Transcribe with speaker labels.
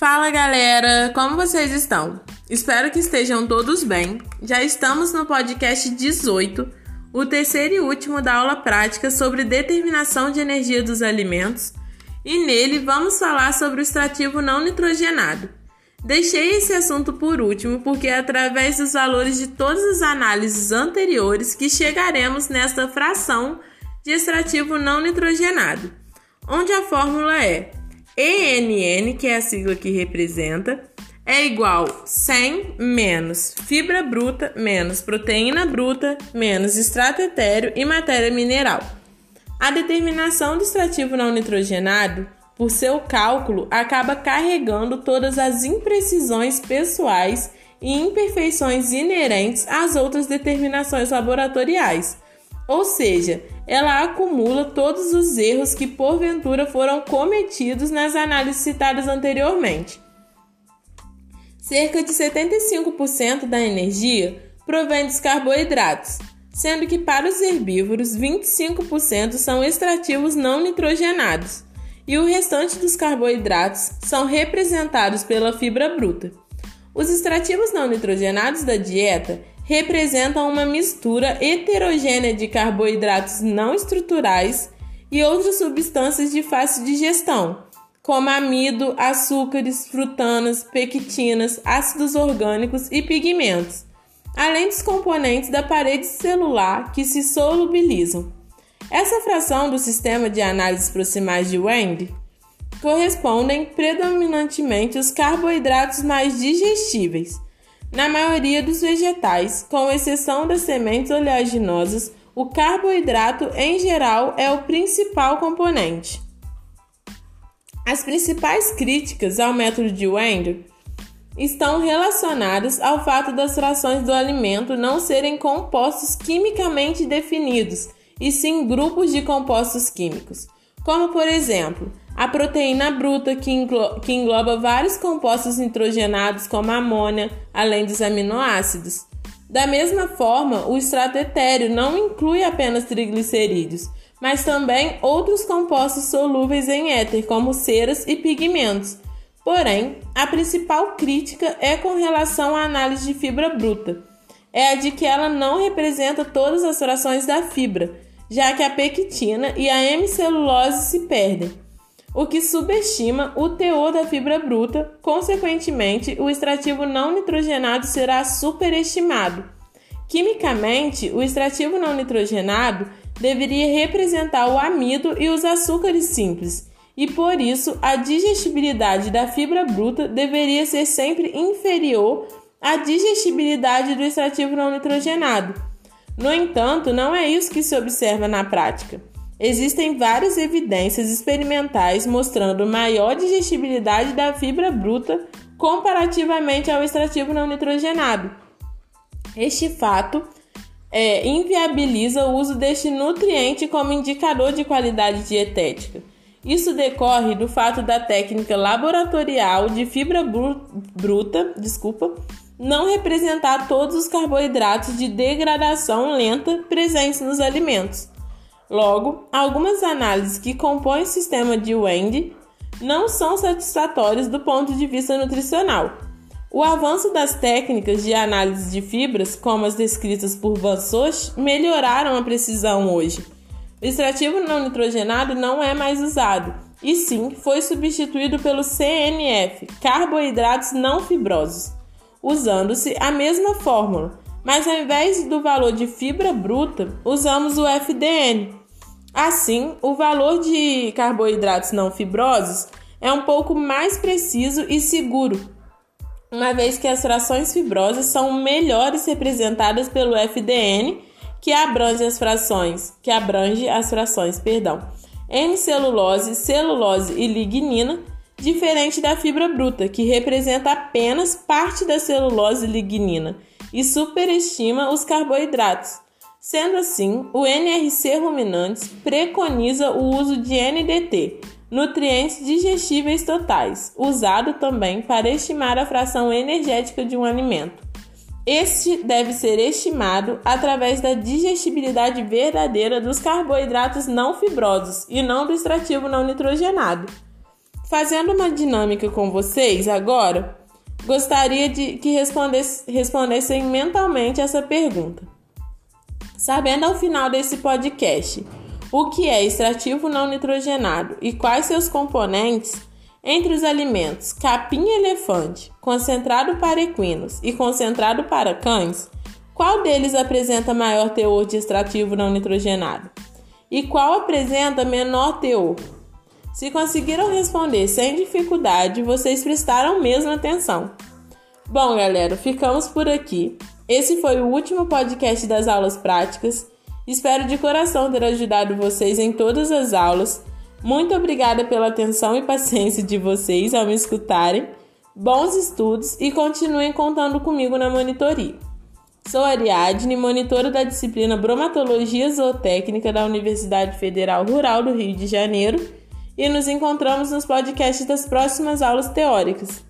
Speaker 1: Fala galera, como vocês estão? Espero que estejam todos bem. Já estamos no podcast 18, o terceiro e último da aula prática sobre determinação de energia dos alimentos, e nele vamos falar sobre o extrativo não nitrogenado. Deixei esse assunto por último porque é através dos valores de todas as análises anteriores que chegaremos nesta fração de extrativo não nitrogenado, onde a fórmula é ENN, que é a sigla que representa, é igual 100 menos fibra bruta menos proteína bruta menos extrato etéreo e matéria mineral. A determinação do extrativo não nitrogenado, por seu cálculo, acaba carregando todas as imprecisões pessoais e imperfeições inerentes às outras determinações laboratoriais ou seja, ela acumula todos os erros que porventura foram cometidos nas análises citadas anteriormente. Cerca de 75% da energia provém dos carboidratos, sendo que para os herbívoros 25% são extrativos não nitrogenados e o restante dos carboidratos são representados pela fibra bruta. Os extrativos não nitrogenados da dieta representam uma mistura heterogênea de carboidratos não estruturais e outras substâncias de fácil digestão, como amido, açúcares, frutanas, pectinas, ácidos orgânicos e pigmentos, além dos componentes da parede celular que se solubilizam. Essa fração do sistema de análises proximais de Wend correspondem predominantemente aos carboidratos mais digestíveis na maioria dos vegetais, com exceção das sementes oleaginosas, o carboidrato em geral é o principal componente. As principais críticas ao método de Wendel estão relacionadas ao fato das frações do alimento não serem compostos quimicamente definidos, e sim grupos de compostos químicos, como por exemplo, a proteína bruta, que, englo que engloba vários compostos nitrogenados, como amônia, além dos aminoácidos. Da mesma forma, o extrato etéreo não inclui apenas triglicerídeos, mas também outros compostos solúveis em éter, como ceras e pigmentos. Porém, a principal crítica é com relação à análise de fibra bruta. É a de que ela não representa todas as frações da fibra, já que a pectina e a hemicelulose se perdem o que subestima o teor da fibra bruta, consequentemente, o extrativo não nitrogenado será superestimado. Quimicamente, o extrativo não nitrogenado deveria representar o amido e os açúcares simples, e por isso a digestibilidade da fibra bruta deveria ser sempre inferior à digestibilidade do extrativo não nitrogenado. No entanto, não é isso que se observa na prática. Existem várias evidências experimentais mostrando maior digestibilidade da fibra bruta comparativamente ao extrativo não nitrogenado. Este fato é, inviabiliza o uso deste nutriente como indicador de qualidade dietética. Isso decorre do fato da técnica laboratorial de fibra bruta, desculpa, não representar todos os carboidratos de degradação lenta presentes nos alimentos. Logo, algumas análises que compõem o sistema de Wend não são satisfatórias do ponto de vista nutricional. O avanço das técnicas de análise de fibras, como as descritas por Van Soch, melhoraram a precisão hoje. O extrativo não nitrogenado não é mais usado, e sim foi substituído pelo CNF, carboidratos não fibrosos, usando-se a mesma fórmula, mas ao invés do valor de fibra bruta, usamos o FDN, Assim, o valor de carboidratos não fibrosos é um pouco mais preciso e seguro, uma vez que as frações fibrosas são melhores representadas pelo FDN, que abrange as frações, que abrange as frações, perdão, N-celulose, celulose e lignina, diferente da fibra bruta, que representa apenas parte da celulose e lignina e superestima os carboidratos. Sendo assim, o NRC Ruminantes preconiza o uso de NDT, nutrientes digestíveis totais, usado também para estimar a fração energética de um alimento. Este deve ser estimado através da digestibilidade verdadeira dos carboidratos não fibrosos e não do extrativo não nitrogenado. Fazendo uma dinâmica com vocês agora, gostaria de que respondesse, respondessem mentalmente essa pergunta. Sabendo ao final desse podcast o que é extrativo não nitrogenado e quais seus componentes, entre os alimentos capim elefante, concentrado para equinos e concentrado para cães, qual deles apresenta maior teor de extrativo não nitrogenado? E qual apresenta menor teor? Se conseguiram responder sem dificuldade, vocês prestaram mesmo atenção. Bom, galera, ficamos por aqui. Esse foi o último podcast das aulas práticas. Espero de coração ter ajudado vocês em todas as aulas. Muito obrigada pela atenção e paciência de vocês ao me escutarem. Bons estudos e continuem contando comigo na monitoria. Sou Ariadne, monitora da disciplina Bromatologia Zootécnica da Universidade Federal Rural do Rio de Janeiro, e nos encontramos nos podcasts das próximas aulas teóricas.